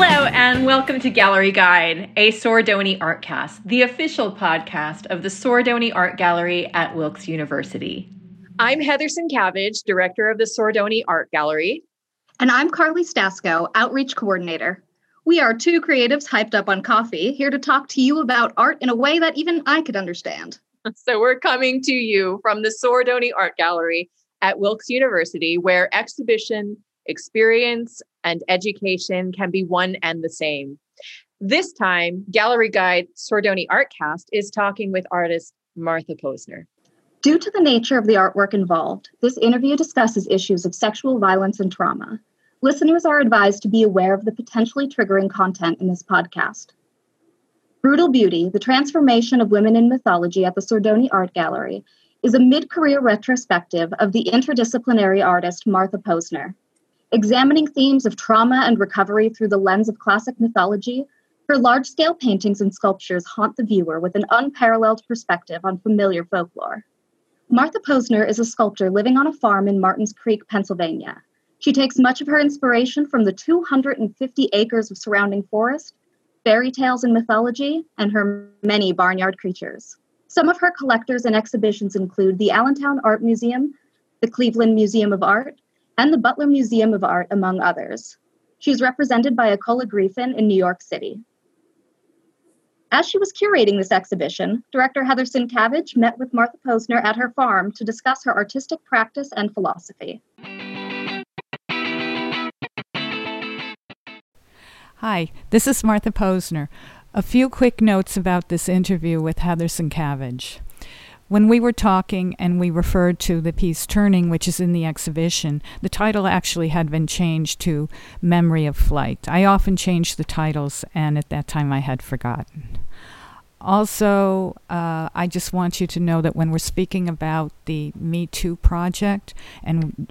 Hello, and welcome to Gallery Guide, a Sordoni Artcast, the official podcast of the Sordoni Art Gallery at Wilkes University. I'm Heather Sienkiewicz, director of the Sordoni Art Gallery. And I'm Carly Stasko, outreach coordinator. We are two creatives hyped up on coffee, here to talk to you about art in a way that even I could understand. So we're coming to you from the Sordoni Art Gallery at Wilkes University, where exhibition, experience, and education can be one and the same. This time, Gallery Guide Sordoni Artcast is talking with artist Martha Posner. Due to the nature of the artwork involved, this interview discusses issues of sexual violence and trauma. Listeners are advised to be aware of the potentially triggering content in this podcast. Brutal Beauty, the transformation of women in mythology at the Sordoni Art Gallery, is a mid career retrospective of the interdisciplinary artist Martha Posner. Examining themes of trauma and recovery through the lens of classic mythology, her large scale paintings and sculptures haunt the viewer with an unparalleled perspective on familiar folklore. Martha Posner is a sculptor living on a farm in Martins Creek, Pennsylvania. She takes much of her inspiration from the 250 acres of surrounding forest, fairy tales and mythology, and her many barnyard creatures. Some of her collectors and exhibitions include the Allentown Art Museum, the Cleveland Museum of Art, and the Butler Museum of Art, among others. She is represented by Accola Griffin in New York City. As she was curating this exhibition, director Heather Sienkiewicz met with Martha Posner at her farm to discuss her artistic practice and philosophy. Hi, this is Martha Posner. A few quick notes about this interview with Heather Sienkiewicz. When we were talking and we referred to the piece Turning, which is in the exhibition, the title actually had been changed to Memory of Flight. I often change the titles, and at that time I had forgotten. Also, uh, I just want you to know that when we're speaking about the Me Too project and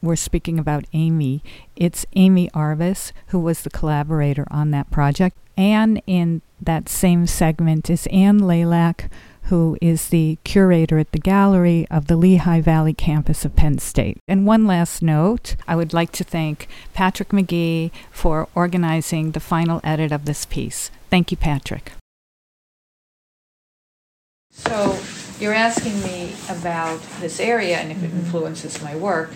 we're speaking about Amy, it's Amy Arvis, who was the collaborator on that project. And in that same segment is Anne Laylack, who is the curator at the gallery of the Lehigh Valley campus of Penn State. And one last note I would like to thank Patrick McGee for organizing the final edit of this piece. Thank you, Patrick. So, you're asking me about this area and if it mm-hmm. influences my work.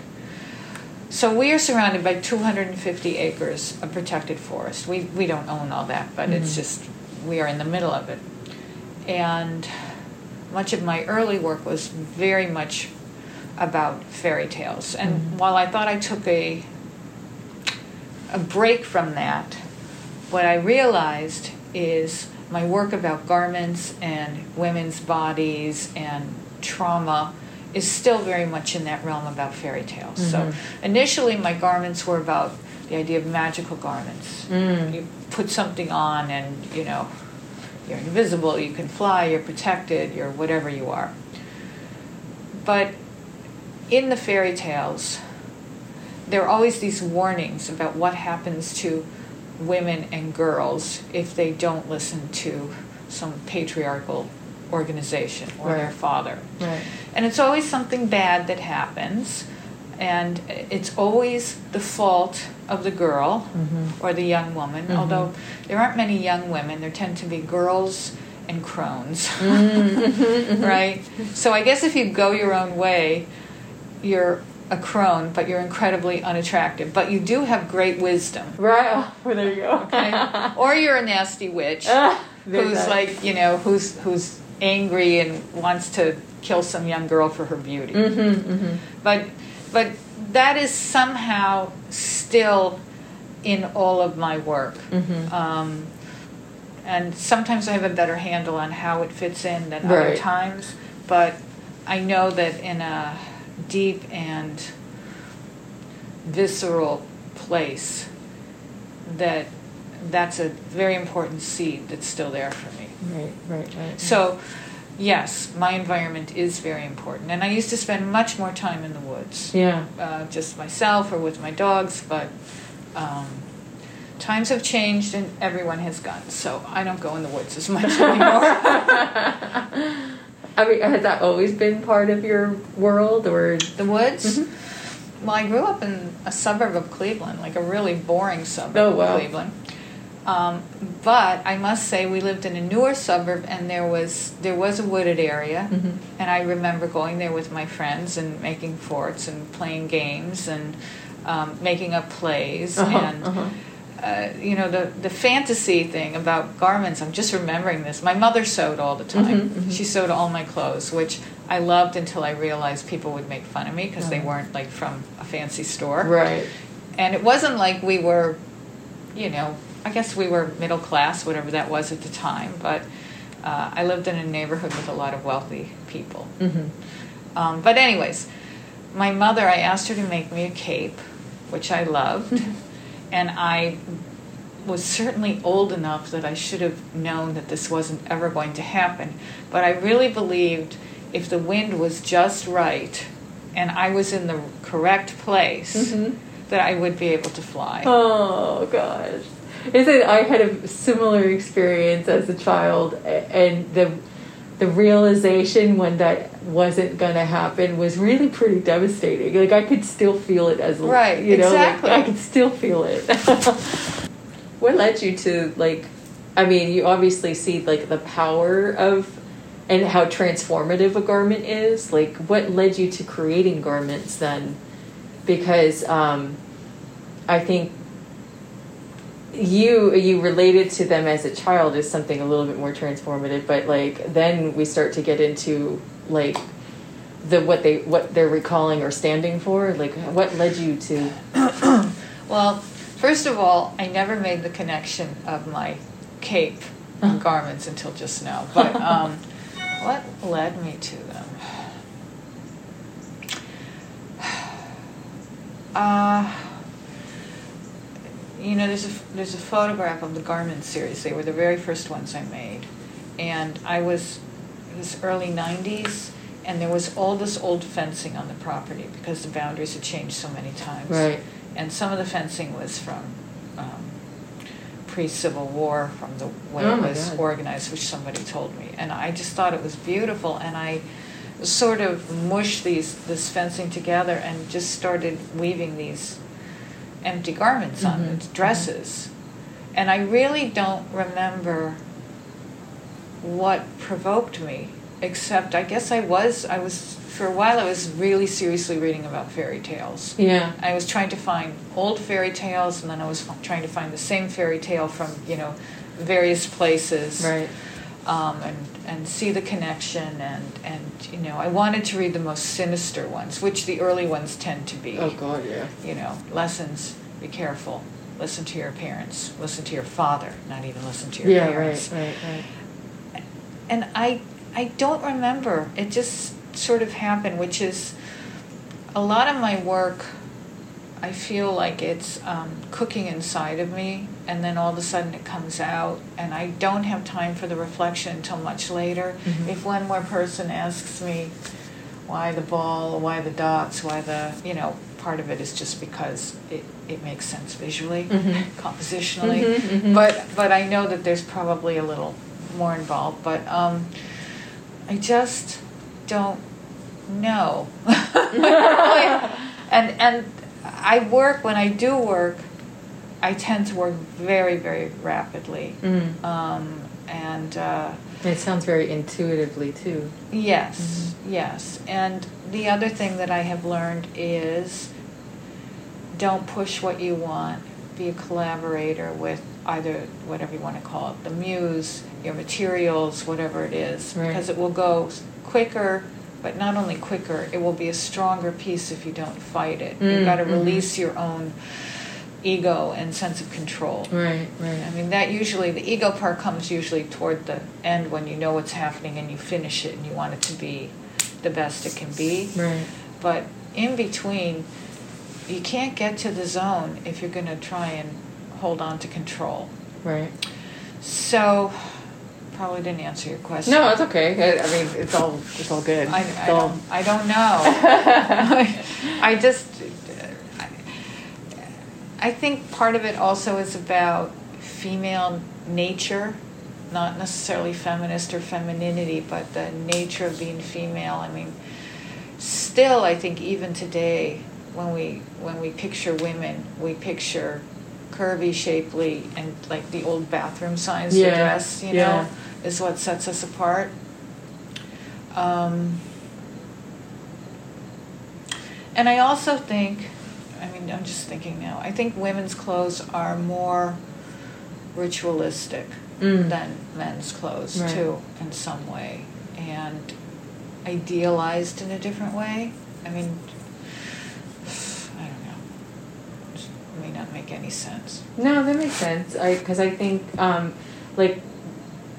So we are surrounded by 250 acres of protected forest. We, we don't own all that, but it's mm-hmm. just, we are in the middle of it. And much of my early work was very much about fairy tales. And mm-hmm. while I thought I took a, a break from that, what I realized is my work about garments and women's bodies and trauma is still very much in that realm about fairy tales. So mm-hmm. initially, my garments were about the idea of magical garments. Mm. You put something on, and you know, you're invisible, you can fly, you're protected, you're whatever you are. But in the fairy tales, there are always these warnings about what happens to women and girls if they don't listen to some patriarchal organization or their father. Right. And it's always something bad that happens, and it's always the fault of the girl or the young woman. Although there aren't many young women, there tend to be girls and crones, right? So I guess if you go your own way, you're a crone, but you're incredibly unattractive. But you do have great wisdom. Right. Oh, there you go. Okay. or you're a nasty witch Ah, who's that. like you know who's who's angry and wants to kill some young girl for her beauty. Mm-hmm, But but that is somehow still in all of my work. Mm-hmm. Um, and sometimes I have a better handle on how it fits in than other times. But I know that in a deep and visceral place, that that's a very important seed that's still there for me. Right, right, right. So, yes, my environment is very important. And I used to spend much more time in the woods, yeah. uh, just myself or with my dogs, but um, times have changed and everyone has guns, So I don't go in the woods as much anymore. I mean, has that always been part of your world, or the woods? Mm-hmm. Well, I grew up in a suburb of Cleveland, like a really boring suburb Oh, wow. of Cleveland. Um, but I must say, we lived in a newer suburb, and there was there was a wooded area, Mm-hmm. and I remember going there with my friends and making forts and playing games and um, making up plays Uh-huh, and. uh-huh. Uh, you know the the fantasy thing about garments. I'm just remembering this. My mother sewed all the time. Mhm, mhm. She sewed all my clothes, which I loved until I realized people would make fun of me because they weren't like from a fancy store. Right. And it wasn't like we were, you know, I guess we were middle class, whatever that was at the time. But uh, I lived in a neighborhood with a lot of wealthy people. Mm-hmm. Um, but anyways, my mother, I asked her to make me a cape, which I loved, and I was certainly old enough that I should have known that this wasn't ever going to happen. But I really believed if the wind was just right and I was in the correct place, Mhm. that I would be able to fly. Oh gosh. Is it I had a similar experience as a child and the the realization when that wasn't gonna happen was really pretty devastating. Like I could still feel it as Right, you know, like, exactly. I could still feel it. what led you to like I mean, you obviously see like the power of and how transformative a garment is. Like what led you to creating garments then? Because um I think you you related to them as a child is something a little bit more transformative but like then we start to get into like the what they what they're recalling or standing for like what led you to Well, first of all, I never made the connection of my cape and garments until just now. But um, what led me to them? Uh, you know, there's a there's a photograph of the garment series. They were the very first ones I made, and I was it was early '90s, and there was all this old fencing on the property because the boundaries had changed so many times right and some of the fencing was from um, pre-Civil War, from the way Oh it was God. organized, which somebody told me, and I just thought it was beautiful, and I sort of mushed these this fencing together and just started weaving these empty garments on Mhm, it, dresses, and I really don't remember what provoked me, except I guess I was I was for a while I was really seriously reading about fairy tales. yeah. I was trying to find old fairy tales, and then I was trying to find the same fairy tale from you know various places, right. Um, and and see the connection, and and you know I wanted to read the most sinister ones, which the early ones tend to be. oh god yeah You know, lessons. Be careful. Listen to your parents. Listen to your father. Not even listen to your yeah parents right right right and I I don't remember. It just sort of happened, which is a lot of my work. I feel like it's um, cooking inside of me, and then all of a sudden it comes out, and I don't have time for the reflection until much later. Mhm. If one more person asks me why the ball, why the dots, why the you know part of it is just because it, it makes sense visually, Mhm. compositionally Mhm, mhm. but but I know that there's probably a little more involved. But um, I just don't know. and and I work when I do work. I tend to work very very rapidly, mm. um, and uh, it sounds very intuitively too yes, yes. And the other thing that I have learned is don't push what you want. Be a collaborator with either whatever you want to call it, the muse, your materials, whatever it is, Right. because it will go quicker. But not only quicker, it will be a stronger piece if you don't fight it. You've Mm, got to release your own ego and sense of control. right right I mean, that usually, the ego part comes usually toward the end when you know what's happening and you finish it and you want it to be the best it can be. right But in between, you can't get to the zone if you're going to try and hold on to control. right So, probably didn't answer your question. no it's okay I, I mean it's all it's all good I, I, all- don't, I don't know. I just, I think part of it also is about female nature, not necessarily feminist or femininity, but the nature of being female. I mean, still, I think even today, when we when we picture women, we picture curvy, shapely, and like the old bathroom signs Yeah, to dress, you yeah. know, is what sets us apart. Um, and I also think, I mean, I'm just thinking now, I think women's clothes are more ritualistic Mm. than men's clothes Right. too, in some way, and idealized in a different way. I mean, I don't know. It may not make any sense. No, that makes sense. I because I think um, like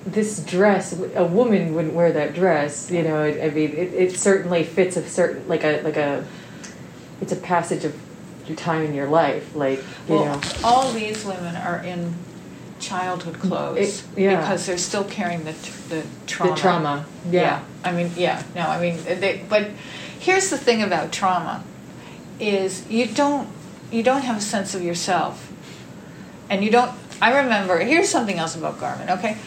this dress, a woman wouldn't wear that dress. You know, I, I mean, it, it certainly fits a certain like a like a. It's a passage of time in your life, like you well, know. all these women are in childhood clothes It- yeah. because they're still carrying the the trauma. The trauma, yeah. I mean, yeah. No, I mean, they, but here's the thing about trauma: is you don't you don't have a sense of yourself, and you don't. I remember. Here's something else about garment. Okay,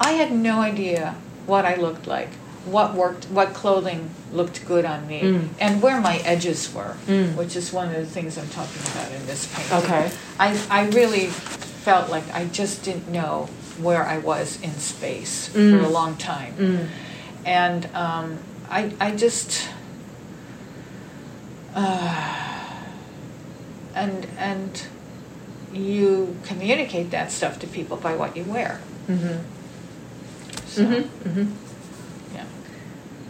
I had no idea what I looked like, what worked, what clothing looked good on me, Mm. and where my edges were, Mm. which is one of the things I'm talking about in this painting. Okay. I I really felt like I just didn't know where I was in space for Mm. a long time Mm. and um, I, I just uh, and and you communicate that stuff to people by what you wear. Mm-hmm. So, Mm-hmm. Mm-hmm.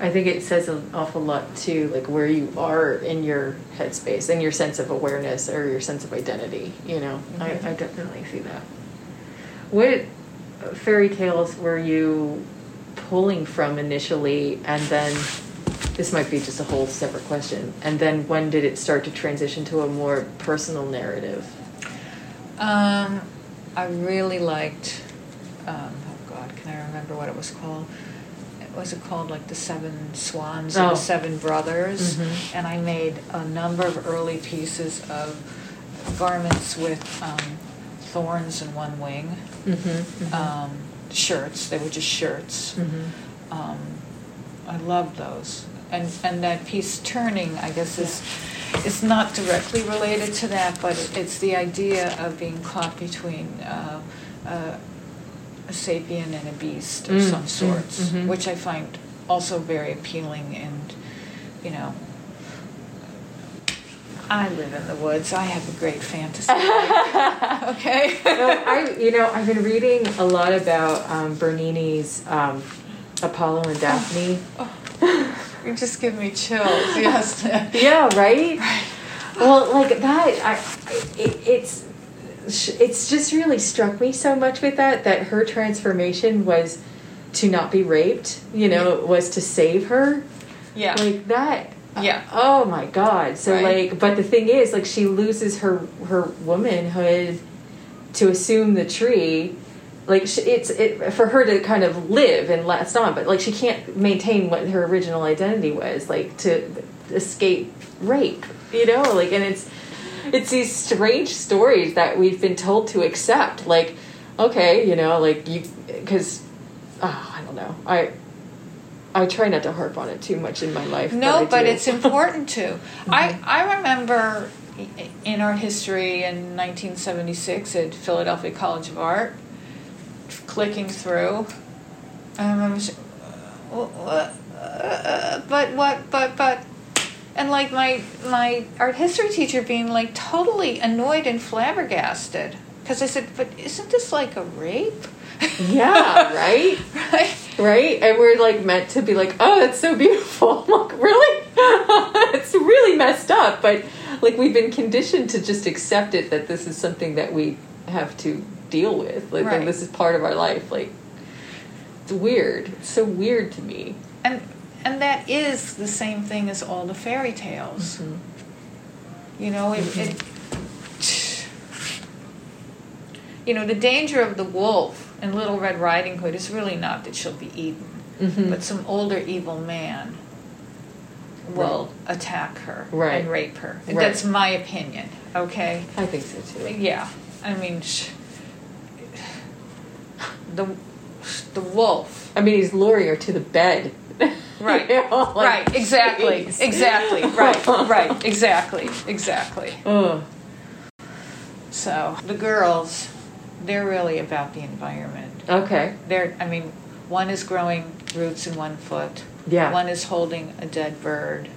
I think it says an awful lot too, like where you are in your headspace and your sense of awareness or your sense of identity. You know, Mhm. I, I definitely see that. What fairy tales were you pulling from initially, and then this might be just a whole separate question. And then when did it start to transition to a more personal narrative? Um, I really liked. Um, oh God, can I remember what it was called? Was it called like the Seven Swans or Oh. the Seven Brothers? Mhm. And I made a number of early pieces of garments with um, thorns in one wing. Mm-hmm. Um, shirts. They were just shirts. mm-hmm. Um, I loved those. And and that piece turning, I guess, is is not directly related to that, but it's the idea of being caught between uh, uh, a sapien and a beast of Mm, some mm, sorts, mhm. which I find also very appealing. And you know, I live in the woods. I have a great fantasy. okay. no, I you know I've been reading a lot about um, Bernini's um, Apollo and Daphne. you just give me chills. Yes. Yeah, right. Well, like that, I it, it's it's just really struck me so much with that that her transformation was to not be raped. You know, was to save her. Yeah. Like that. Yeah. Oh my God. So Right. like, but the thing is, like, she loses her her womanhood to assume the tree. Like sh it's it for her to kind of live and last on, but like she can't maintain what her original identity was, like to escape rape. You know, like, and it's it's these strange stories that we've been told to accept. Like, okay, you know, like you because oh, I don't know, I. I try not to harp on it too much in my life. No, I but it's important to. I I remember in art history in 1976 at Philadelphia College of Art, clicking through. I remember, saying, "Uh, uh, but what, but but, and like my my art history teacher being like totally annoyed and flabbergasted because I said, but isn't this like a rape? yeah, right, right. right. And we're like meant to be like, oh, that's so beautiful. Like, really? it's really messed up. But like we've been conditioned to just accept it that this is something that we have to deal with. Like Right. this is part of our life. Like it's weird. It's so weird to me. And and that is the same thing as all the fairy tales. You know, it, it you know, the danger of the wolf in Little Red Riding Hood is really not that she'll be eaten, Mhm. but some older evil man will attack her Right. and rape her. Right. That's my opinion, okay? I think so too. Yeah, I mean, sh- the the wolf I mean, he's luring her to the bed. Right. You know, like, right, exactly, jeez. exactly, right, right, exactly, exactly. Ugh. So the girls, they're really about the environment. Okay. They're, I mean, one is growing roots in one foot. Yeah. One is holding a dead bird.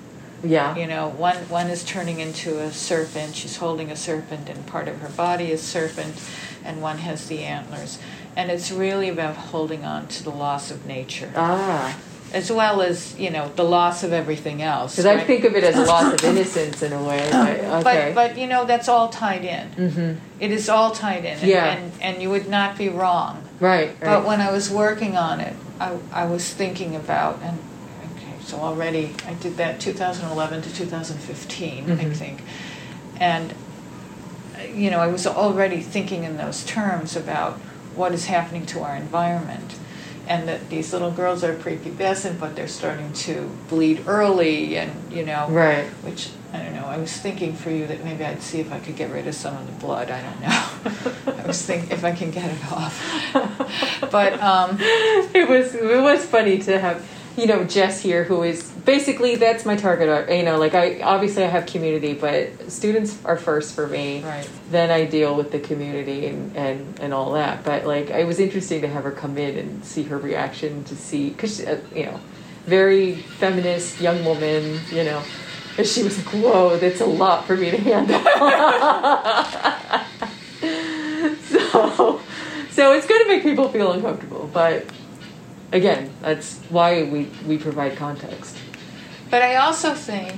Yeah. You know, one one is turning into a serpent. She's holding a serpent, and part of her body is serpent, and one has the antlers. And it's really about holding on to the loss of nature, Ah. As well as you know the loss of everything else. Because I think of it as a loss of innocence in a way. But, okay. But but you know that's all tied in. hmm It is all tied in. And, Yeah. And and you would not be wrong. Right. Right. But when I was working on it, I, I was thinking about, and okay, so already I did that 2011 to 2015, I Mhm. think. And, you know, I was already thinking in those terms about what is happening to our environment. And that these little girls are prepubescent, but they're starting to bleed early, and, you know, right. which I don't know. I was thinking for you that maybe I'd see if I could get rid of some of the blood. I don't know. I was thinking if I can get it off. But um, it was it was funny to have you know Jess here, who is basically that's my target. You know, like I obviously I have community, but students are first for me. right. Then I deal with the community and, and, and all that. But like, it was interesting to have her come in and see her reaction to see because uh, you know, very feminist young woman. You know, and she was like, "Whoa, that's a lot for me to handle." so, so it's going to make people feel uncomfortable. But again, that's why we we provide context. But I also think,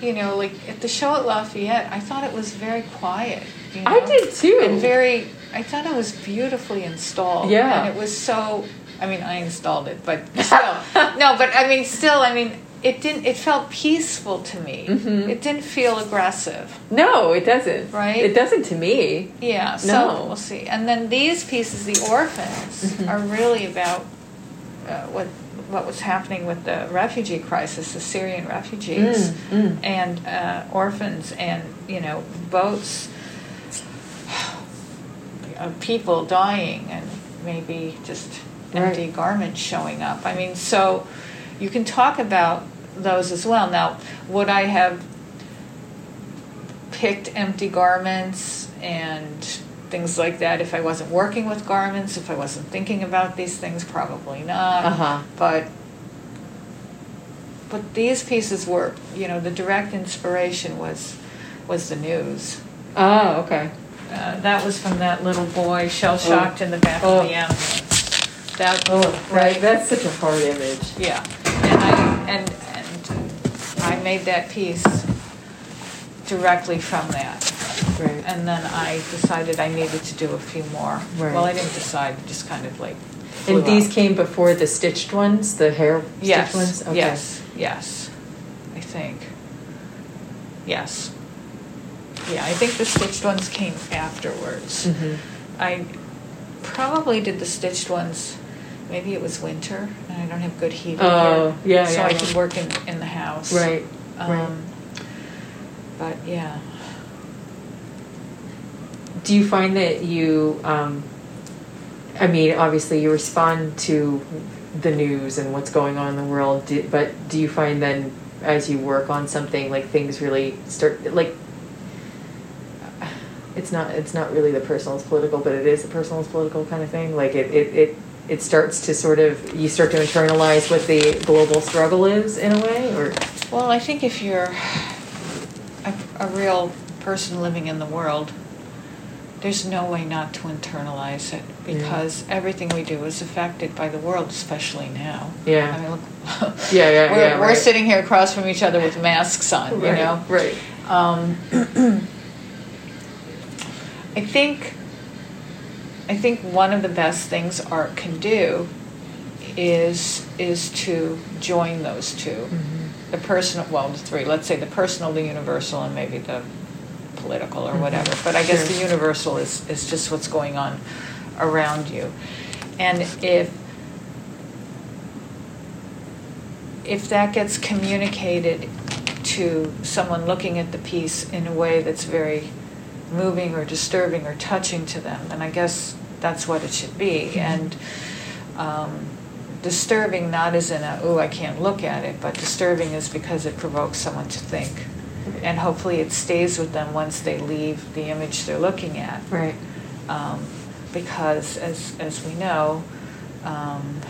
you know, like at the show at Lafayette, I thought it was very quiet. You know? I did too. And very, I thought it was beautifully installed. Yeah. And it was so. I mean, I installed it, but still, no. But I mean, still, I mean, it didn't. It felt peaceful to me. Mhm. It didn't feel aggressive. No, it doesn't. Right? It doesn't to me. Yeah, so No. we'll see. And then these pieces, the orphans, Mhm. are really about uh, what what was happening with the refugee crisis, the Syrian refugees Mm, mm. and uh, orphans, and you know boats of people dying, and maybe just empty Right. garments showing up. I mean, so you can talk about those as well. Now, would I have picked empty garments and things like that if I wasn't working with garments, if I wasn't thinking about these things? Probably not. Uh-huh. But but these pieces were, you know, the direct inspiration was was the news. Oh, okay. Uh, that was from that little boy shell shocked in the back Oh. of the ambulance. That Oh, right. That's such a hard image. yeah, and I and and I made that piece directly from that. Right. And then I decided I needed to do a few more. Right. Well, I didn't decide, just kind of like. And these out. came before the stitched ones, the hair yes, stitched ones. Okay. Yes, yes, I think. Yes. Yeah, I think the stitched ones came afterwards. Mhm. I probably did the stitched ones. Maybe it was winter and I don't have good heating Oh, here, yeah, so yeah, I yeah. could work in in the house. Right. Um, right. But yeah. Do you find that you, um, I mean, obviously you respond to the news and what's going on in the world, do, but do you find then as you work on something, like things really start, like, it's not, it's not really the personal is political, but it is the personal is political kind of thing? Like it, it, it, it starts to sort of, you start to internalize what the global struggle is in a way, or? Well, I think if you're a, a real person living in the world, there's no way not to internalize it because everything we do is affected by the world, especially now. Yeah. I mean, look. Yeah, yeah, we're, yeah, We're right. sitting here across from each other with masks on, you Right, know? Right. Um, I think I think one of the best things art can do is is to join those 2 Mm-hmm. the personal well the three let's say the personal the universal and maybe the political or whatever but I guess Mm-hmm. The universal is is just what's going on around you and if if that gets communicated to someone looking at the piece in a way that's very moving or disturbing or touching to them, then I guess that's what it should be. And um, disturbing not as in a, oh, I can't look at it, but disturbing is because it provokes someone to think. And hopefully it stays with them once they leave the image they're looking at. Right. Um, because as as we know, um,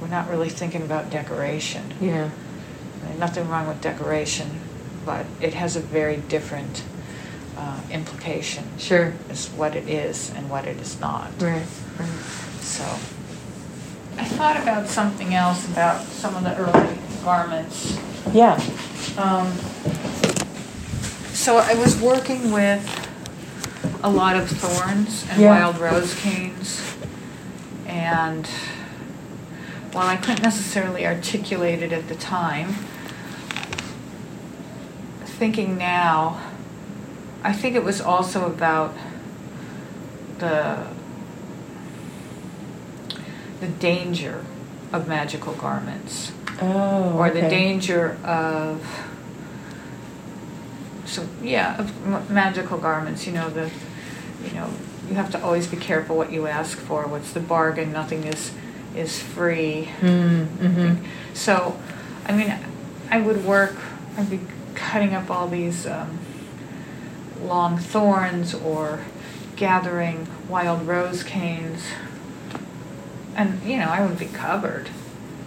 we're not really thinking about decoration. Yeah. I mean, nothing wrong with decoration, but it has a very different uh, implication Sure. as what it is and what it is not. Right. Right. So I thought about something else about some of the early garments. Yeah. Um, so I was working with a lot of thorns and Yeah. wild rose canes, and while I couldn't necessarily articulate it at the time, thinking now, I think it was also about the the danger of magical garments Oh. or the okay. danger of so yeah of magical garments you know the you know you have to always be careful what you ask for. What's the bargain? Nothing is is free. Mm, mm-hmm. so i mean i would work i'd be cutting up all these um, long thorns or gathering wild rose canes. And you know i would be covered.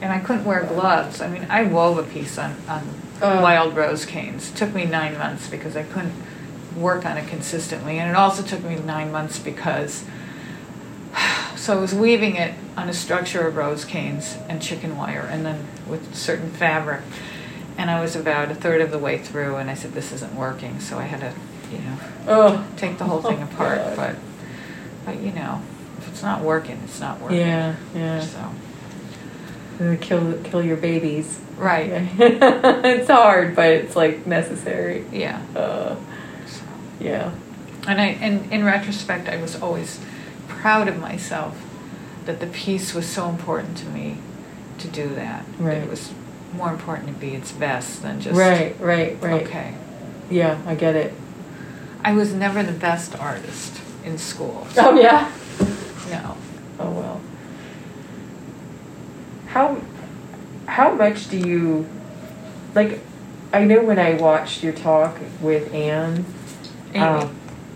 And i couldn't wear gloves. I mean i wove a piece on, on Oh. wild rose canes it took me nine months because i couldn't work on it consistently and it also took me nine months because so i was weaving it on a structure of rose canes and chicken wire and then with certain fabric and i was about a third of the way through and i said this isn't working so i had to you know Oh. take the whole thing Oh, apart God. but but you know if it's not working it's not working Yeah. Yeah. so Kill kill your babies. Right it's hard, but it's like necessary. yeah Uh, yeah. And I, and in retrospect, I was always proud of myself that the piece was so important to me to do that. That Right. it was more important to be its best than just Right. Right. Right. Okay. Yeah, I get it. I was never the best artist in school. Oh yeah. No. Oh well. How how much do you like? I know when I watched your talk with Anne. Um,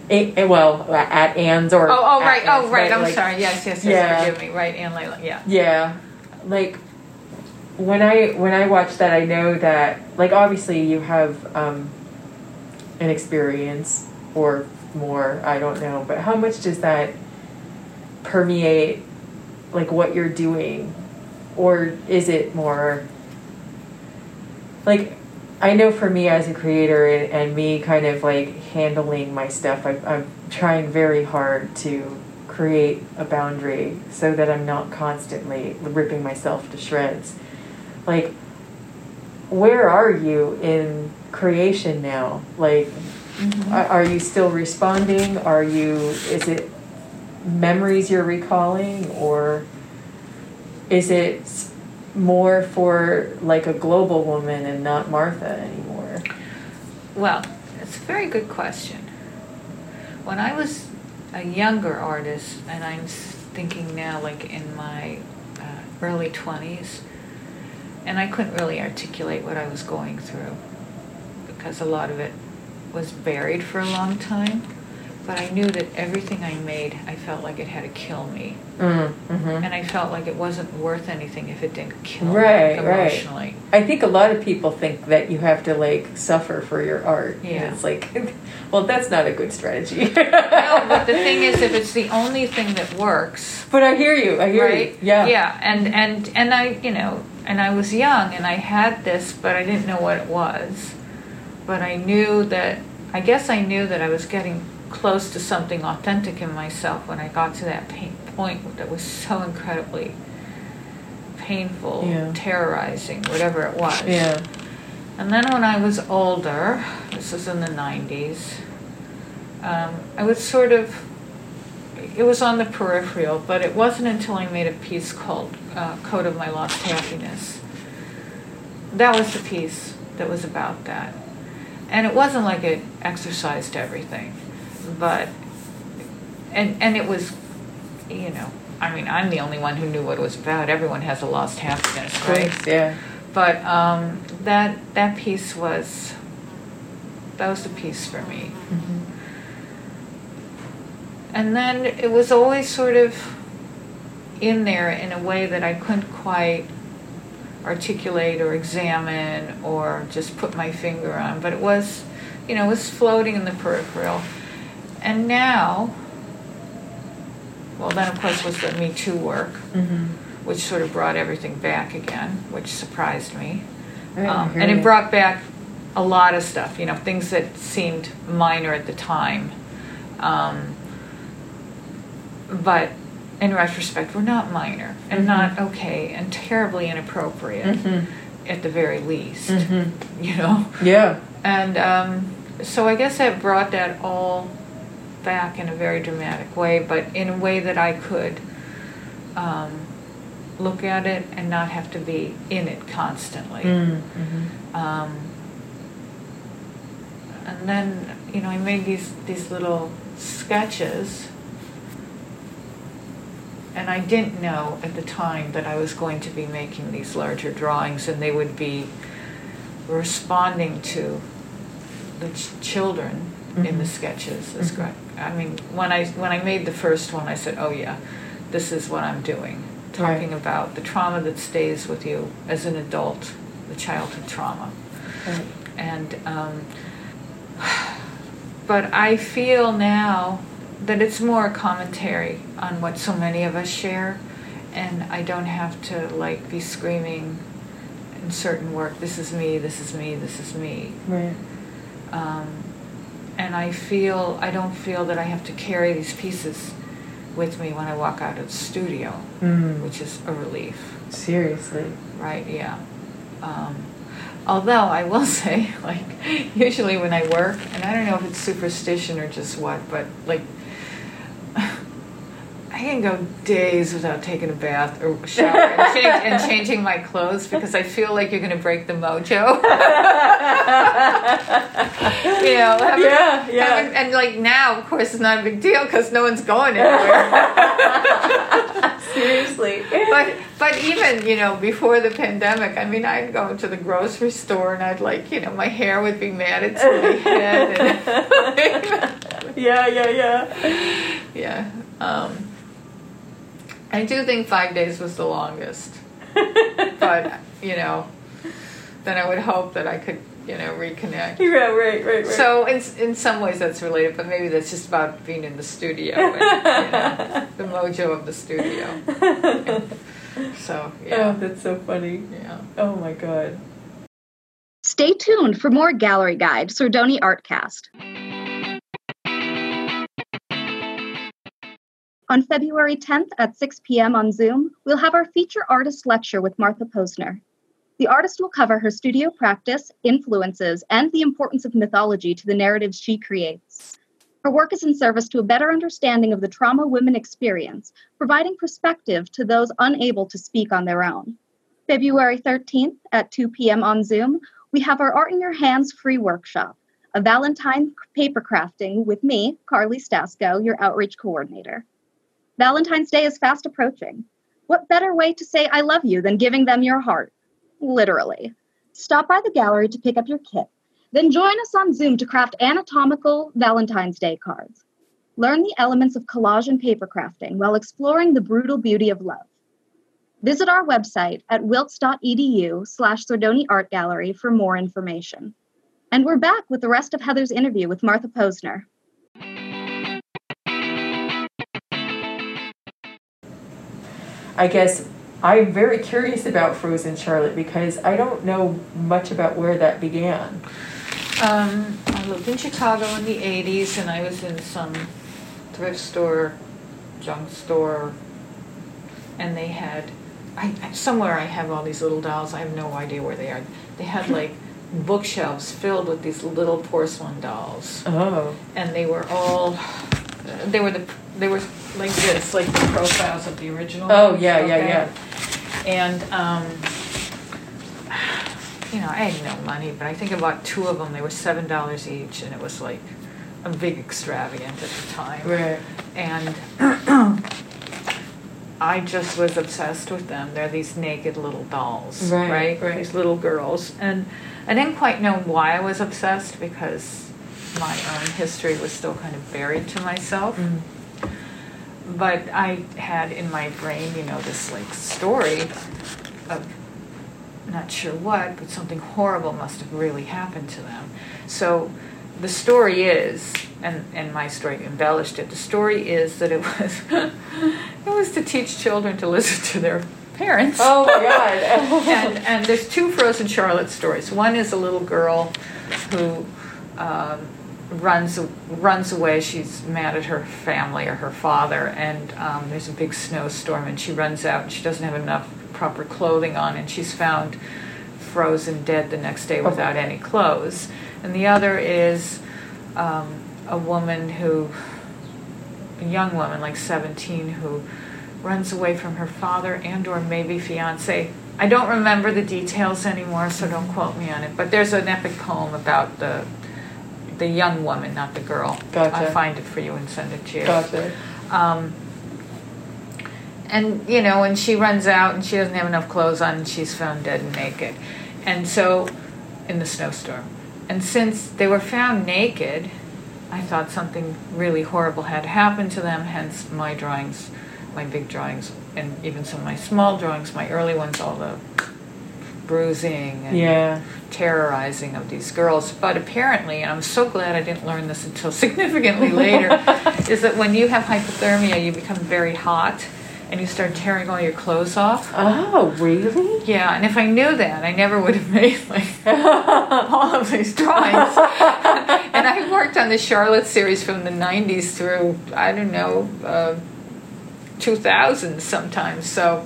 a, a- well, at Anne's or oh, oh, right. Oh, Anne's, right. I'm like, sorry. Yes, yes, yes. Yeah. Forgive me. Right, Anne Layla. Yeah. Yeah, like when I when I watch that, I know that like obviously you have um, an experience or more. I don't know, but how much does that permeate like what you're doing, or is it more like? I know for me as a creator and, and me kind of like handling my stuff, I, I'm trying very hard to create a boundary so that I'm not constantly ripping myself to shreds. Like, where are you in creation now? Like, mm-hmm. are, are you still responding? Are you, is it memories you're recalling or is it more for like a global woman and not Martha anymore? Well, it's a very good question. When I was a younger artist, and I'm thinking now like in my uh, early 20s, and I couldn't really articulate what I was going through because a lot of it was buried for a long time. But I knew that everything I made, I felt like it had to kill me. Mm, hmm And I felt like it wasn't worth anything if it didn't kill Right, me right. emotionally. I think a lot of people think that you have to like suffer for your art. And Yeah. it's like, well, that's not a good strategy. No, but the thing is, if it's the only thing that works, But I hear you. I hear right? you. Yeah. Yeah, and and and I, you know, and I was young and I had this, but I didn't know what it was. But I knew that I guess I knew that I was getting close to something authentic in myself when I got to that pain point that was so incredibly painful, Yeah. terrorizing, whatever it was. Yeah. And then when I was older, this was in the 90s, um, I would sort of, it was on the peripheral, but it wasn't until I made a piece called uh, Code of My Lost Happiness. That was the piece that was about that. And it wasn't like it exercised everything, but, and, and it was, you know, I mean, I'm the only one who knew what it was about. Everyone has a lost happiness, right? course, Yeah. But um, that that piece was that was the piece for me. And then it was always sort of in there in a way that I couldn't quite articulate or examine or just put my finger on, but it was, you know, it was floating in the peripheral. And now, well, then of course was the Me Too work, which sort of brought everything back again, which surprised me. Um, and it brought back a lot of stuff, you know, things that seemed minor at the time. Um, but in retrospect, were not minor and not okay and terribly inappropriate at the very least, you know? Yeah. And um, so I guess that brought that all back in a very dramatic way, but in a way that I could um, look at it and not have to be in it constantly. Um, and then, you know, I made these these little sketches, and I didn't know at the time that I was going to be making these larger drawings, and they would be responding to the ch- children in the sketches. This gra- I mean, when I when I made the first one, I said, "Oh yeah, this is what I'm doing." Talking about the trauma that stays with you as an adult, the childhood trauma, and um, but I feel now that it's more a commentary on what so many of us share, and I don't have to like be screaming in certain work. This is me. This is me. This is me. Right. Um, and I feel I don't feel that I have to carry these pieces with me when I walk out of the studio, Mm. which is a relief, Seriously. right? Yeah. Um, although I will say, like, usually when I work, and I don't know if it's superstition or just what, but like, I can go days without taking a bath or shower and, change, and changing my clothes because I feel like you're going to break the mojo. you know, having, Yeah, yeah. having- and like now, of course, it's not a big deal because no one's going anywhere. Seriously. but but even you know before the pandemic, I mean, I'd go to the grocery store and I'd like you know my hair would be matted to my head. And, yeah, yeah, yeah. yeah. Um, I do think five days was the longest, but you know, then I would hope that I could you know reconnect. Yeah, right, right, right. So in in some ways that's related, but maybe that's just about being in the studio, and, you know, the mojo of the studio. So Oh, yeah, that's so funny. yeah. Oh my god. Stay tuned for more Gallery Guide Sordoni Artcast. On February 10th at 6 p.m. on Zoom, we'll have our feature artist lecture with Martha Posner. The artist will cover her studio practice, influences, and the importance of mythology to the narratives she creates. Her work is in service to a better understanding of the trauma women experience, providing perspective to those unable to speak on their own. February 13th at 2 p.m. on Zoom, we have our Art in Your Hands free workshop, a Valentine paper crafting with me, Carly Stasko, your outreach coordinator. Valentine's Day is fast approaching. What better way to say I love you than giving them your heart? Literally. Stop by the gallery to pick up your kit. Then join us on Zoom to craft anatomical Valentine's Day cards. Learn the elements of collage and paper crafting while exploring the brutal beauty of love. Visit our website at wilkes.edu slash Sordoni Art Gallery for more information. And we're back with the rest of Heather's interview with Martha Posner. I guess I'm very curious about Frozen Charlotte because I don't know much about where that began. Um, I lived in Chicago in the '80s, and I was in some thrift store, junk store, and they had. I, I- somewhere I have all these little dolls. I have no idea where they are. They had like bookshelves filled with these little porcelain dolls. Oh. and they were all they were the they were like this like the profiles of the original Oh, ones, yeah, yeah, okay? yeah. and um you know i had no money but i think I bought two of them they were seven dollars each and it was like a big extravagant at the time Right. and I just was obsessed with them. They're these naked little dolls, Right, right? right. These little girls, and I didn't quite know why I was obsessed because my own history was still kind of buried to myself. Mm. But I had in my brain, you know, this like story of not sure what, but something horrible must have really happened to them. So the story is, and, and my story embellished it, the story is that it was it was to teach children to listen to their parents. Oh my god. and, and there's two Frozen Charlotte stories. One is a little girl who um, runs runs away. She's mad at her family or her father, and um, there's a big snowstorm, and she runs out, and she doesn't have enough proper clothing on, and she's found frozen dead the next day without any clothes. And the other is um, a woman who, a young woman, like 17, who runs away from her father and or maybe fiance. I don't remember the details anymore, so don't quote me on it. But there's an epic poem about the the young woman, not the girl. Gotcha. I'll find it for you and send it to you. Gotcha. Um, and you know, and she runs out and she doesn't have enough clothes on and she's found dead and naked. And so, in the snowstorm. And since they were found naked, I thought something really horrible had happened to them, hence my drawings, my big drawings, and even some of my small drawings, my early ones, all the bruising and Yeah. terrorizing of these girls. But apparently, and I'm so glad I didn't learn this until significantly later, is that when you have hypothermia, you become very hot and you start tearing all your clothes off. Oh, really? Yeah, and if I knew that, I never would have made like all of these drawings. and I worked on the Charlotte series from the 90s through, I don't know, uh, 2000 sometimes. So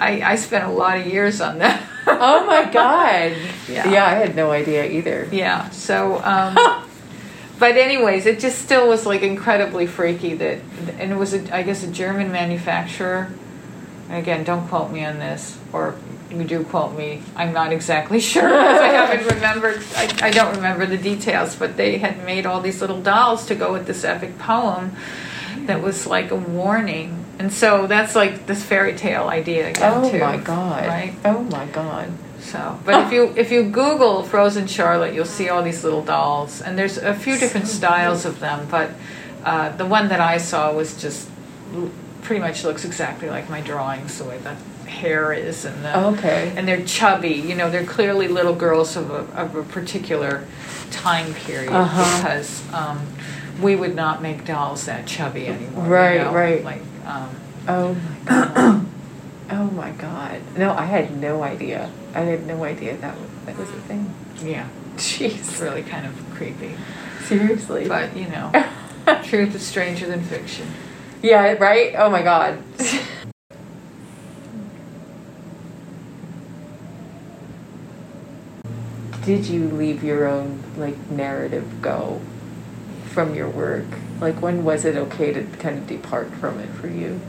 I, I spent a lot of years on that. Oh my god. Yeah. Yeah, I had no idea either. Yeah. So, um, but anyways, it just still was like incredibly freaky that, and it was a, I guess a German manufacturer. Again, don't quote me on this, or you do quote me. I'm not exactly sure because I haven't remembered. I, I don't remember the details, but they had made all these little dolls to go with this epic poem that was like a warning. And so that's like this fairy tale idea again Oh too. Oh my god. Right. Oh my god. So, but if you if you Google Frozen Charlotte, you'll see all these little dolls, and there's a few different styles of them. But uh, the one that I saw was just pretty much looks exactly like my drawings, the way the hair is, and the, Okay. and they're chubby. You know, they're clearly little girls of a of a particular time period Uh-huh. because um, we would not make dolls that chubby anymore. you Right, know? right. Like. Um, Oh my god. oh my god. No, I had no idea. I had no idea that was, that was a thing. yeah, it's Jeez. really kind of creepy. Seriously. But you know, truth is stranger than fiction. yeah, right? Oh my god. Did you leave your own like narrative go from your work? Like when was it okay to kind of depart from it for you?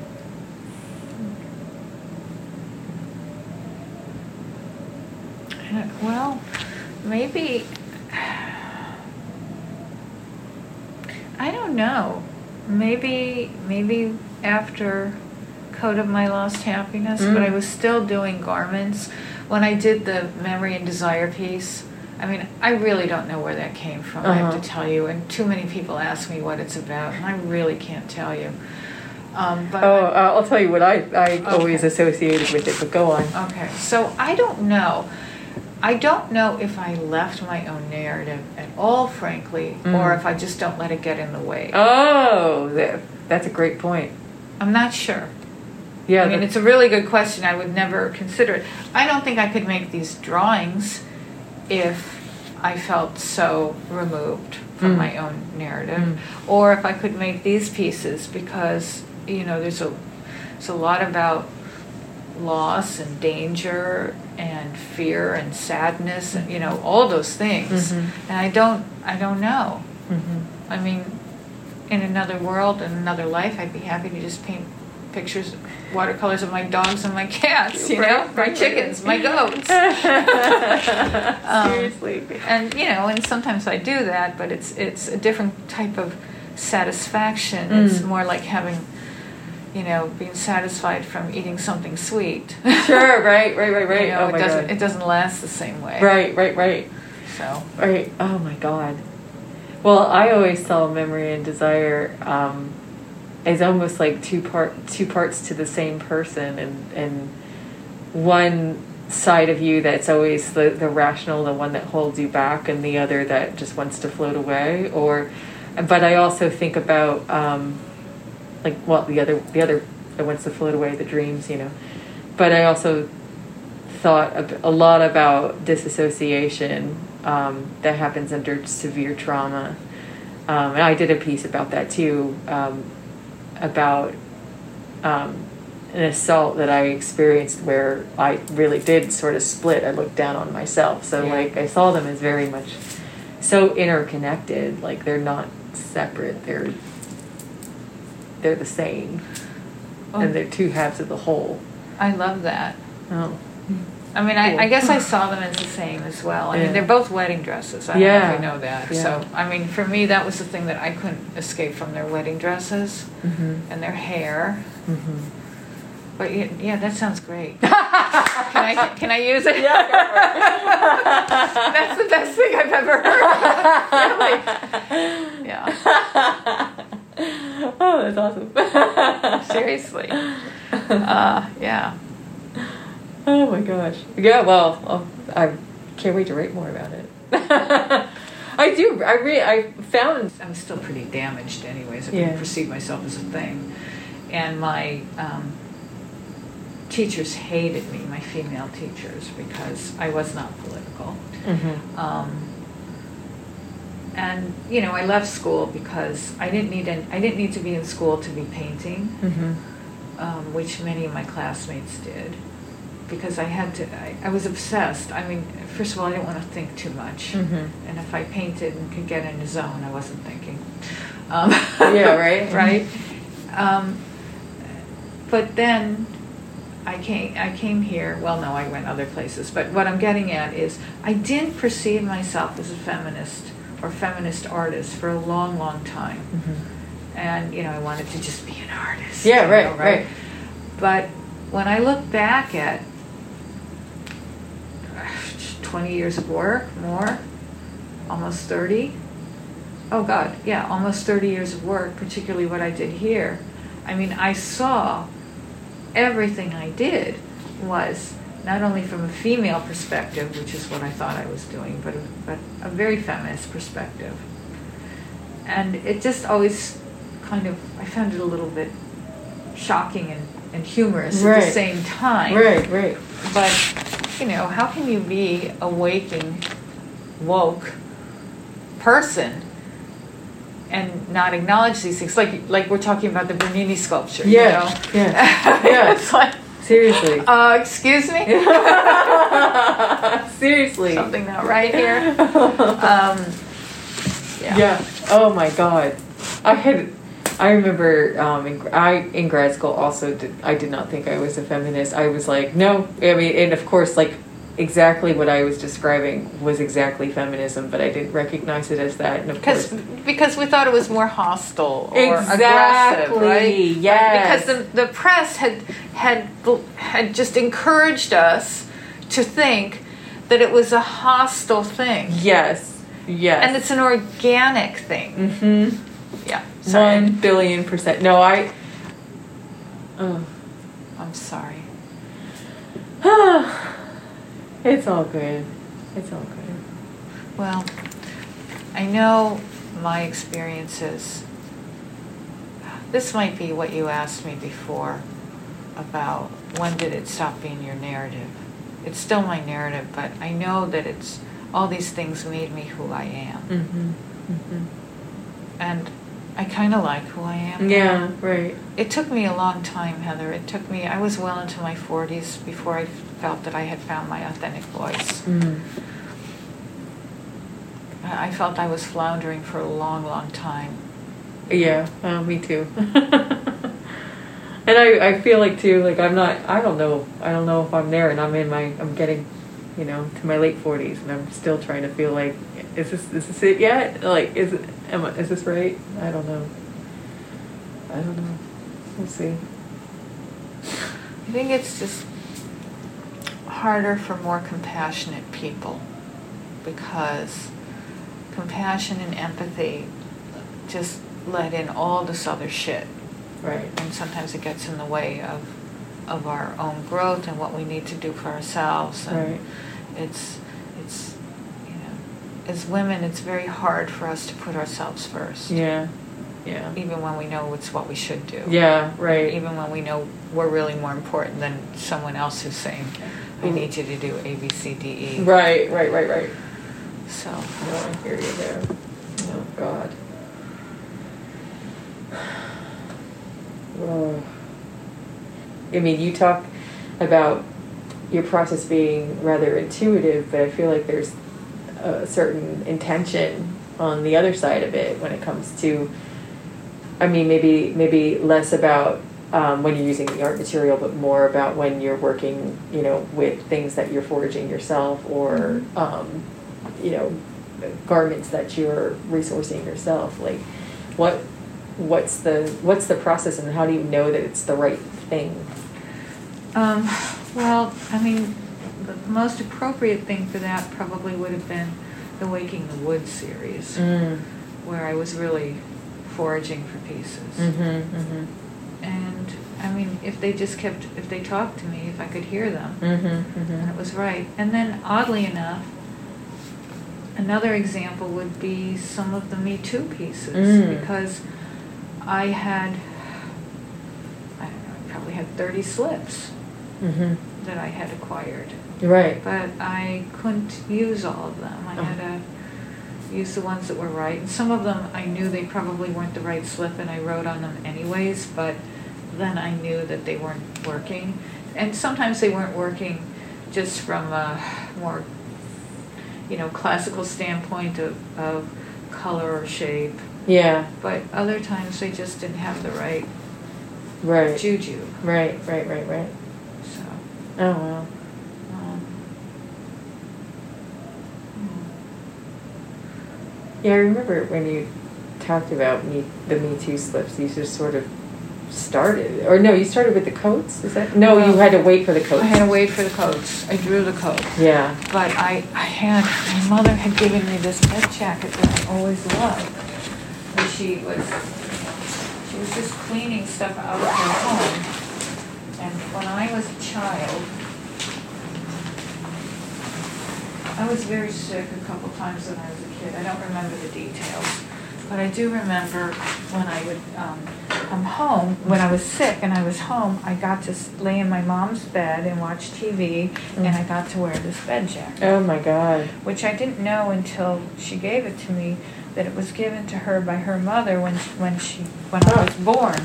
Well, maybe. I don't know. Maybe maybe after Code of My Lost Happiness, but I Mm. was still doing garments when I did the Memory and Desire piece. I mean, I really don't know where that came from. I have Uh-huh. to tell you, and too many people ask me what it's about, and I really can't tell you. Um, but Oh, uh, I'll tell you what I, I always associated with it, but go on. Okay, so I don't know. I don't know if I left my own narrative at all, frankly, or Mm. if I just don't let it get in the way. Oh, that, that's a great point. I'm not sure. Yeah, I mean, it's a really good question. I would never consider it. I don't think I could make these drawings if I felt so removed from Mm. my own narrative, Mm. or if I could make these pieces because you know there's a it's a lot about loss and danger and fear and sadness and you know all those things Mhm. and i don't i don't know Mhm. i mean in another world in another life i'd be happy to just paint pictures watercolors of my dogs and my cats you know Right, my right, chickens my goats Um, Seriously. and you know and sometimes i do that but it's it's a different type of satisfaction it's Mm. more like having you know being satisfied from eating something sweet sure, right, right, right, right. you know, oh it my doesn't god. it doesn't last the same way Right, right, right, so right. Oh my god. Well, I always saw memory and desire um, as almost like two part two parts to the same person, and and one side of you that's always the, the rational, the one that holds you back, and the other that just wants to float away. Or, but I also think about um, like well the other the other that wants to float away, the dreams, you know. But I also thought a, a lot about disassociation um, that happens under severe trauma. Um, and I did a piece about that too, um, about um, an assault that I experienced where I really did sort of split. I looked down on myself. So, Yeah. like, I saw them as very much so interconnected. Like, they're not separate, they're, they're the same. Oh. And they're two halves of the whole. I love that. Oh. I mean, I, I guess I saw them as the same as well. I Yeah. mean, they're both wedding dresses. I don't know if you know that. Yeah. So, I mean, for me, that was the thing that I couldn't escape from their wedding dresses Mm-hmm. and their hair. Mm-hmm. But yeah, yeah that sounds great. can I can I use it? That's the best thing I've ever heard. really? Yeah. oh, that's awesome. Seriously. Uh, yeah. Oh my gosh. Yeah, well, oh, I can't wait to write more about it. I do. I re- I found. I'm still pretty damaged, anyways. I Yeah. can perceive myself as a thing. And my um, teachers hated me, my female teachers, because I was not political. Mm-hmm. Um, and you know, I left school because I didn't need an, I didn't need to be in school to be painting, Mm-hmm. um, which many of my classmates did, because I had to. I, I was obsessed. I mean, first of all, I didn't want to think too much, Mm-hmm. and if I painted and could get in a zone, I wasn't thinking. Um, Yeah, right. right. Um, but then I came. I came here. Well, no, I went other places. But what I'm getting at is, I didn't perceive myself as a feminist or feminist artist for a long, long time. Mm-hmm. And you know, I wanted to just be an artist. Yeah, you right, know, right. But when I look back at 20 years of work, more, almost 30. Oh God, yeah, almost 30 years of work, particularly what I did here. I mean, I saw everything I did was not only from a female perspective, which is what I thought I was doing, but a, but a very feminist perspective. And it just always kind of, I found it a little bit shocking and, and humorous at the same time. Right, right. But, you know, how can you be a waking, woke person and not acknowledge these things? Like, like we're talking about the Bernini sculpture, Yeah, you know? yeah, yeah. it's like, Seriously. uh, excuse me? Seriously. Something not right here. Um, yeah. Yeah. Oh my God. I had. I remember um, in, I in grad school also did. I did not think I was a feminist. I was like, no. I mean, and of course, like exactly what I was describing was exactly feminism, but I didn't recognize it as that. And of Because course, because we thought it was more hostile or aggressive, right? yes. Because the, the press had had had just encouraged us to think that it was a hostile thing, yes, yes, and it's an organic thing. mm-hmm. Yeah. Sorry. one billion percent. No, I. Oh. I'm sorry. it's all good. It's all good. Well, I know my experiences. This might be what you asked me before about when did it stop being your narrative. It's still my narrative, but I know that it's all these things made me who I am. Mm-hmm. Mm-hmm. And I kind of like who I am. now. Yeah. Right. It took me a long time, Heather. It took me, I was well into my 40s before I felt that I had found my authentic voice. Mm. I felt I was floundering for a long, long time. Yeah, uh, me too. and I, I feel like too, like I'm not, I don't know, I don't know if I'm there, and I'm in my, I'm getting, you know, to my late forties, and I'm still trying to feel like, is this, is this it yet? Like, is it, am I, is this right? I don't know. I don't know. We'll see. I think it's just harder for more compassionate people because compassion and empathy just let in all this other shit. Right. And sometimes it gets in the way of of our own growth and what we need to do for ourselves. And Right. it's it's you know as women it's very hard for us to put ourselves first. Yeah. Yeah. Even when we know it's what we should do. Yeah. Right. Even when we know we're really more important than someone else who's saying, I Mm. need you to do A, B, C, D, E. Right. Right. Right. Right. So No, I hear you there. Oh God. Oh. I mean, you talk about your process being rather intuitive, but I feel like there's a certain intention on the other side of it when it comes to. I mean, maybe maybe less about um, when you're using the art material, but more about when you're working, you know, with things that you're foraging yourself, or um, you know, garments that you're resourcing yourself. Like, what what's the what's the process, and how do you know that it's the right thing? Um, well, I mean, the most appropriate thing for that probably would have been the Waking the Wood series, Mm. where I was really foraging for pieces. Mm-hmm. Mm-hmm. And I mean, if they just kept, if they talked to me, if I could hear them, Mm-hmm. and Mm-hmm. it was right. And then, oddly enough, another example would be some of the Me Too pieces, Mm. because I had, I don't know, I probably had 30 slips Mm-hmm. That I had acquired. Right. but I couldn't use all of them. I oh. had to use the ones that were right. And some of them I knew they probably weren't the right slip and I wrote on them anyways, but then I knew that they weren't working. And sometimes they weren't working just from a more, you know, classical standpoint of, of color or shape. Yeah. But other times they just didn't have the right Right. juju. Right. Right. Right. Right. Oh wow. um, Yeah, I remember when you talked about me the Me Too slips. You just sort of started, or no, you started with the coats. Is that no? you had to wait for the coats. I had to wait for the coats. I drew the coat. Yeah. But I, I had, my mother had given me this bed jacket that I always loved. And she was, she was just cleaning stuff out of her home. And when I was a child, I was very sick a couple times when I was a kid. I don't remember the details. But I do remember when I would um, come home, when I was sick and I was home, I got to s- lay in my mom's bed and watch TV, and I got to wear this bed jacket Oh my God. which I didn't know until she gave it to me that it was given to her by her mother when when she when I was born,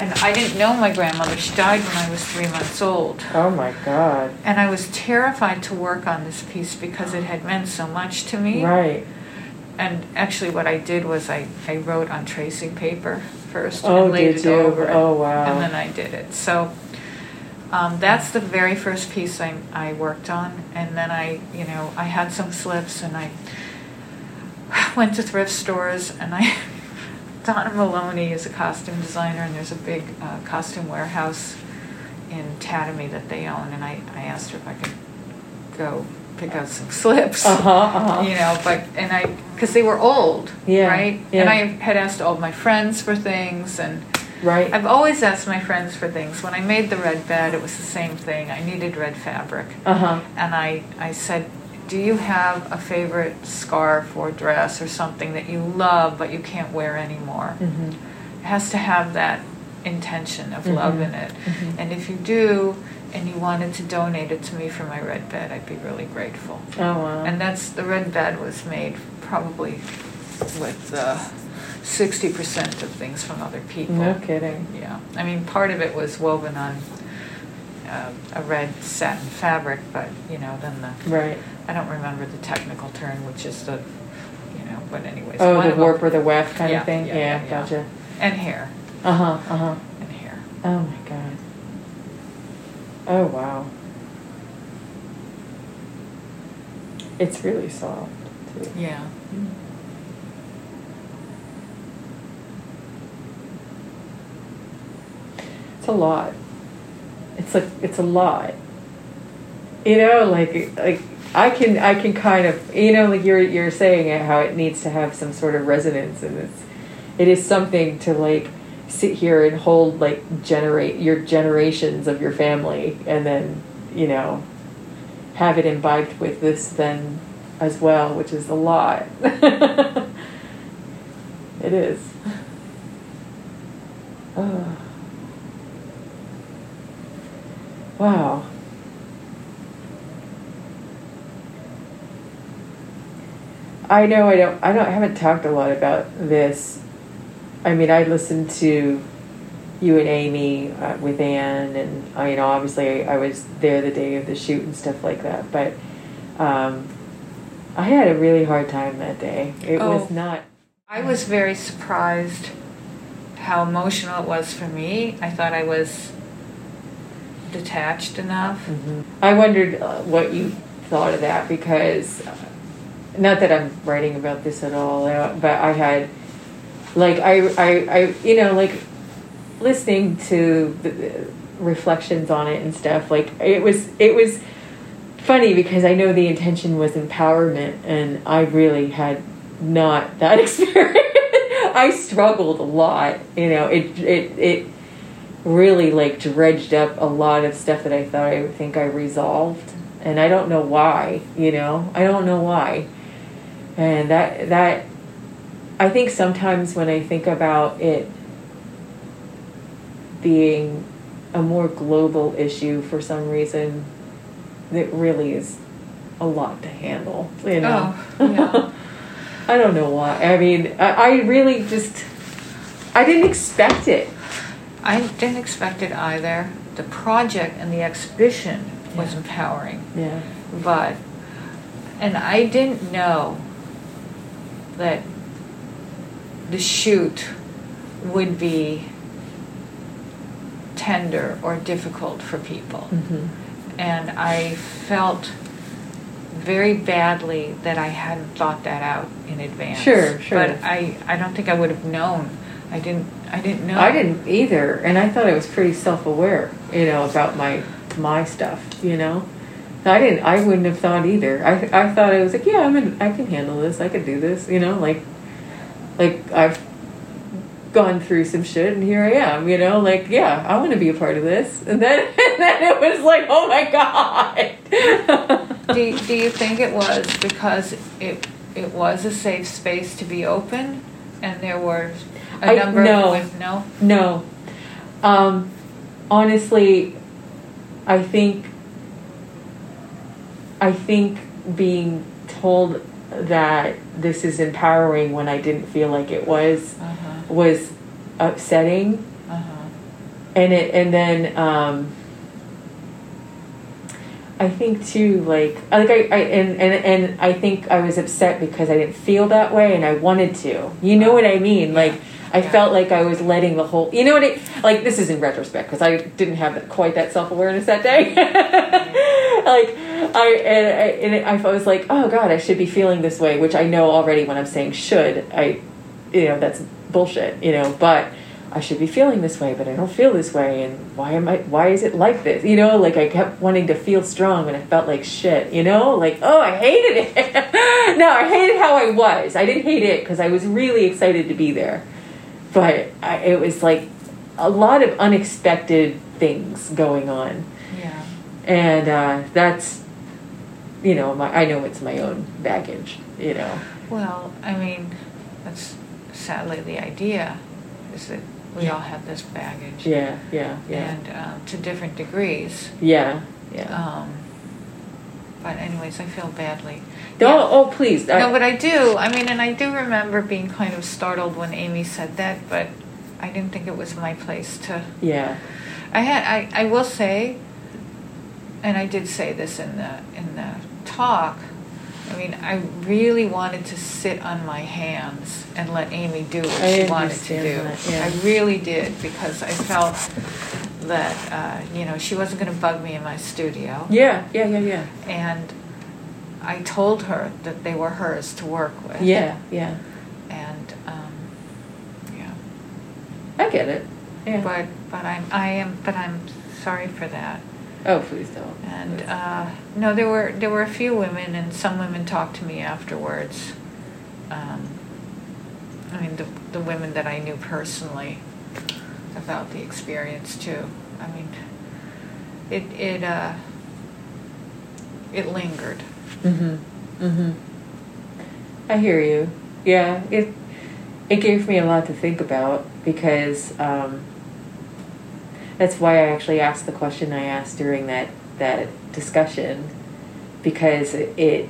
and I didn't know my grandmother. She died when I was three months old, Oh my God. and I was terrified to work on this piece because it had meant so much to me. Right. And actually, what I did was I, I wrote on tracing paper first Oh, and laid did it you? over Oh, wow. and then I did it. So um, that's the very first piece I, I worked on, and then I you know I had some slips and I went to thrift stores and I Donna Maloney is a costume designer and there's a big uh, costume warehouse in Tatamy that they own, and I, I asked her if I could go pick out some slips Uh huh. Uh you know, but and I because they were old, Yeah, right? yeah. And I had asked all my friends for things, and Right. I've always asked my friends for things. When I made the red bed, it was the same thing. I needed red fabric, Uh huh. and I I said, "Do you have a favorite scarf or dress or something that you love but you can't wear anymore?" Mm-hmm. It has to have that intention of love Mhm. in it. Mhm. And if you do, and you wanted to donate it to me for my red bed, I'd be really grateful. Oh wow. And that's, the red bed was made probably with uh, sixty percent of things from other people. no kidding. Yeah, I mean, part of it was woven on uh, a red satin fabric, but, you know, then the, Right. I don't remember the technical term, which is the, you know, but anyways. Oh, one the of warp them- or the weft kind Yeah, of thing. yeah, Yeah. yeah, yeah. Gotcha. And hair, Uh huh. Uh huh. and hair. Oh my god. Oh wow. It's really soft too. Yeah. It's a lot. It's like it's a lot. You know, like like I can I can kind of you know like you're you're saying it, how it needs to have some sort of resonance and it's it is something to like sit here and hold like generate your generations of your family and then you know have it imbibed with this then as well which is a lot it is oh. wow I know I don't I don't I haven't talked a lot about this. I mean, I listened to you and Amy uh, with Anne, and I, you know, obviously I was there the day of the shoot and stuff like that. But um, I had a really hard time that day. It Oh. was not. I was very surprised how emotional it was for me. I thought I was detached enough. I wondered uh, what you thought of that because, uh, not that I'm writing about this at all, uh, but I had, like, I, I, I you know, like, listening to the, the reflections on it and stuff. Like, it was, it was funny because I know the intention was empowerment, and I really had not that experience. I struggled a lot, you know. It, it, it really like dredged up a lot of stuff that I thought I would think I resolved, and I don't know why. You know, I don't know why. And that that I think sometimes when I think about it being a more global issue for some reason, it really is a lot to handle. You know. Oh, yeah. I don't know why. I mean, I, I really just I didn't expect it. I didn't expect it either. The project and the exhibition was Yeah. empowering, Yeah. but and I didn't know that the shoot would be tender or difficult for people. Mm-hmm. And I felt very badly that I hadn't thought that out in advance. Sure, sure. But I, I don't think I would have known. I didn't I didn't know. I didn't either, and I thought I was pretty self-aware, you know, about my my stuff. You know, I didn't. I wouldn't have thought either. I I thought I was like, yeah, I'm in, I can handle this. I could do this. You know, like like I've gone through some shit, and here I am. You know, like yeah, I want to be a part of this. And then and then it was like, oh my god. do, you- do you think it was because it it was a safe space to be open and there were a I- number no. with no No. Um, honestly, I think I think being told that this is empowering when I didn't feel like it was uh-huh was upsetting uh-huh and it and then um I think too like like I, I and, and and I think I was upset because I didn't feel that way and I wanted to. You know what I mean? Like I Yeah. felt like I was letting the whole you know what it like this is in retrospect because I didn't have that, quite that self awareness that day. like I and, I and I was like, oh god, I should be feeling this way, which I know already when I'm saying should. I you know that's bullshit. You know, but I should be feeling this way, but I don't feel this way, and why am I? Why is it like this? You know, like I kept wanting to feel strong, and I felt like shit. You know, like oh, I hated it. no, I hated how I was. I didn't hate it because I was really excited to be there, but I, it was like a lot of unexpected things going on, yeah. And uh, that's you know, my I know it's my own baggage. You know, well i mean that's sadly the idea is that we all have this baggage. Yeah, yeah, yeah, and um, to different degrees. Yeah, yeah. um, but anyways i feel badly Oh, oh, please. I- no, but I do. I mean, and I do remember being kind of startled when Amy said that, but I didn't think it was my place to. yeah. I had. I, I will say, and I did say this in the in the talk. I mean, I really wanted to sit on my hands and let Amy do what I she wanted to do. that, yeah. I really did because I felt that uh, you know she wasn't going to bug me in my studio, Yeah, yeah, yeah, yeah. and I told her that they were hers to work with. Yeah, yeah. and um, yeah, I get it. Yeah. but but I'm I am but I'm sorry for that. Oh, please don't. And uh, no, there were there were a few women, and some women talked to me afterwards. Um, I mean, the the women that I knew personally about the experience too. I mean, it it uh, it lingered. Mhm. Mhm. I hear you. Yeah, it it gave me a lot to think about because um, that's why I actually asked the question I asked during that that discussion because it, it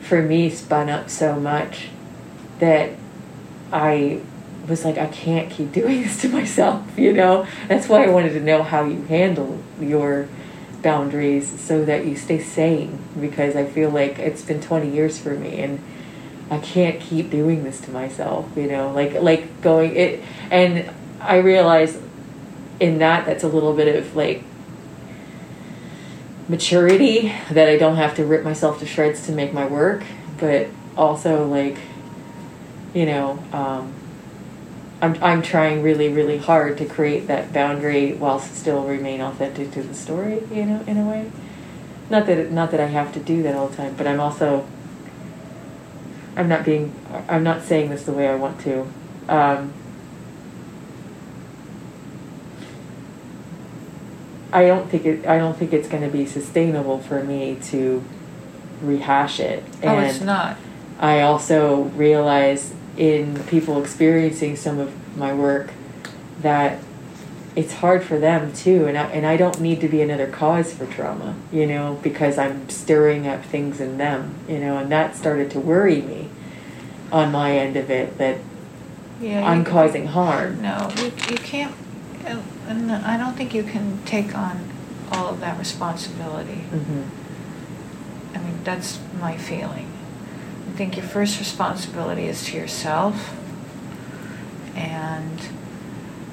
for me spun up so much that I was like I can't keep doing this to myself, you know. That's why I wanted to know how you handle your boundaries so that you stay sane because I feel like it's been 20 years for me and I can't keep doing this to myself, you know, like like going it and I realize in that that's a little bit of like maturity that I don't have to rip myself to shreds to make my work, but also like you know, um, I'm I'm trying really really hard to create that boundary whilst still remain authentic to the story, you know, in a way. Not that it, not that I have to do that all the time, but I'm also I'm not being I'm not saying this the way I want to. Um, I don't think it I don't think it's going to be sustainable for me to rehash it. oh, it's not. I also realize in people experiencing some of my work that it's hard for them too and I, and I don't need to be another cause for trauma you know because I'm stirring up things in them you know and that started to worry me on my end of it that Yeah, I'm causing harm No, you, you can't, and- and I don't think you can take on all of that responsibility. hmm I mean, that's my feeling. I think your first responsibility is to yourself. And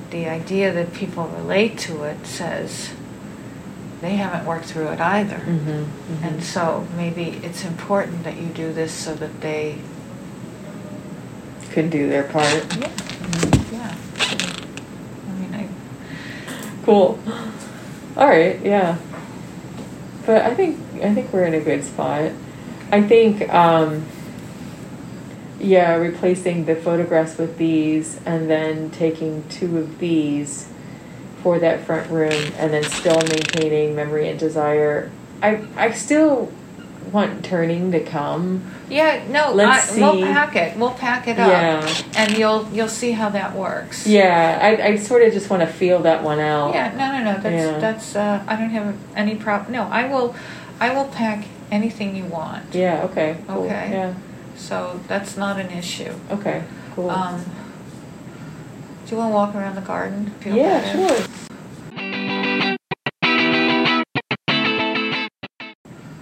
the idea that people relate to it says they haven't worked through it either. hmm And so maybe it's important that you do this so that they, could do their part. Yeah, yeah. I mean, I, cool. All right yeah. But i think i think we're in a good spot. I think um yeah replacing the photographs with these and then taking two of these for that front room and then still maintaining memory and desire i i still want turning to come Yeah, no, Let's I, we'll pack it. We'll pack it up, Yeah. and you'll you'll see how that works. yeah i, I sort of just want to feel that one out Yeah, no, no, no. That's Yeah. that's. Uh, I don't have any problem. No, I will, I will pack anything you want. yeah okay cool. Okay. yeah So that's not an issue. okay cool Um, do you want to walk around the garden? Feel yeah better? sure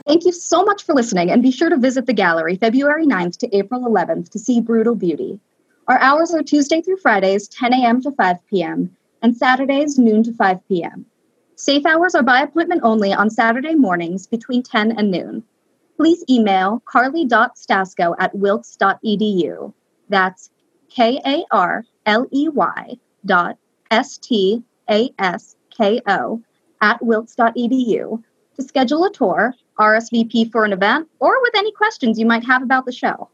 Thank you so much for listening, and be sure to visit the gallery February 9th to April 11th to see Brutal Beauty. Our hours are Tuesday through Fridays, 10 a.m. to 5 p.m., and Saturdays, noon to 5 p.m. Safe hours are by appointment only on Saturday mornings between 10 and noon. Please email karley.stasko at wilkes.edu. That's K A R L E Y dot S T A S K O at wilkes.edu to schedule a tour, RSVP for an event, or with any questions you might have about the show.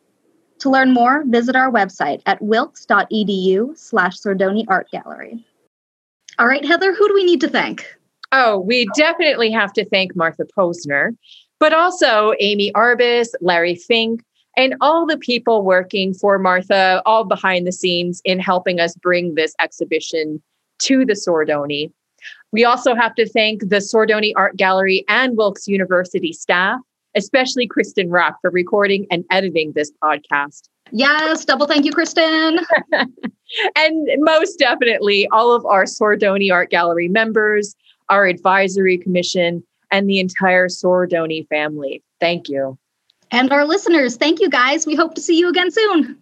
To learn more, visit our website at wilkes.edu slash Sordoni Art Gallery. All right, Heather, who do we need to thank? Oh, we definitely have to thank Martha Posner, but also Amy Arbus, Larry Fink, and all the people working for Martha, all behind the scenes in helping us bring this exhibition to the Sordoni. We also have to thank the Sordoni Art Gallery and Wilkes University staff, especially Kristen Rock for recording and editing this podcast. Yes, double thank you, Kristen. and most definitely all of our Sordoni Art Gallery members, our advisory commission, and the entire Sordoni family. Thank you. And our listeners, thank you guys. We hope to see you again soon.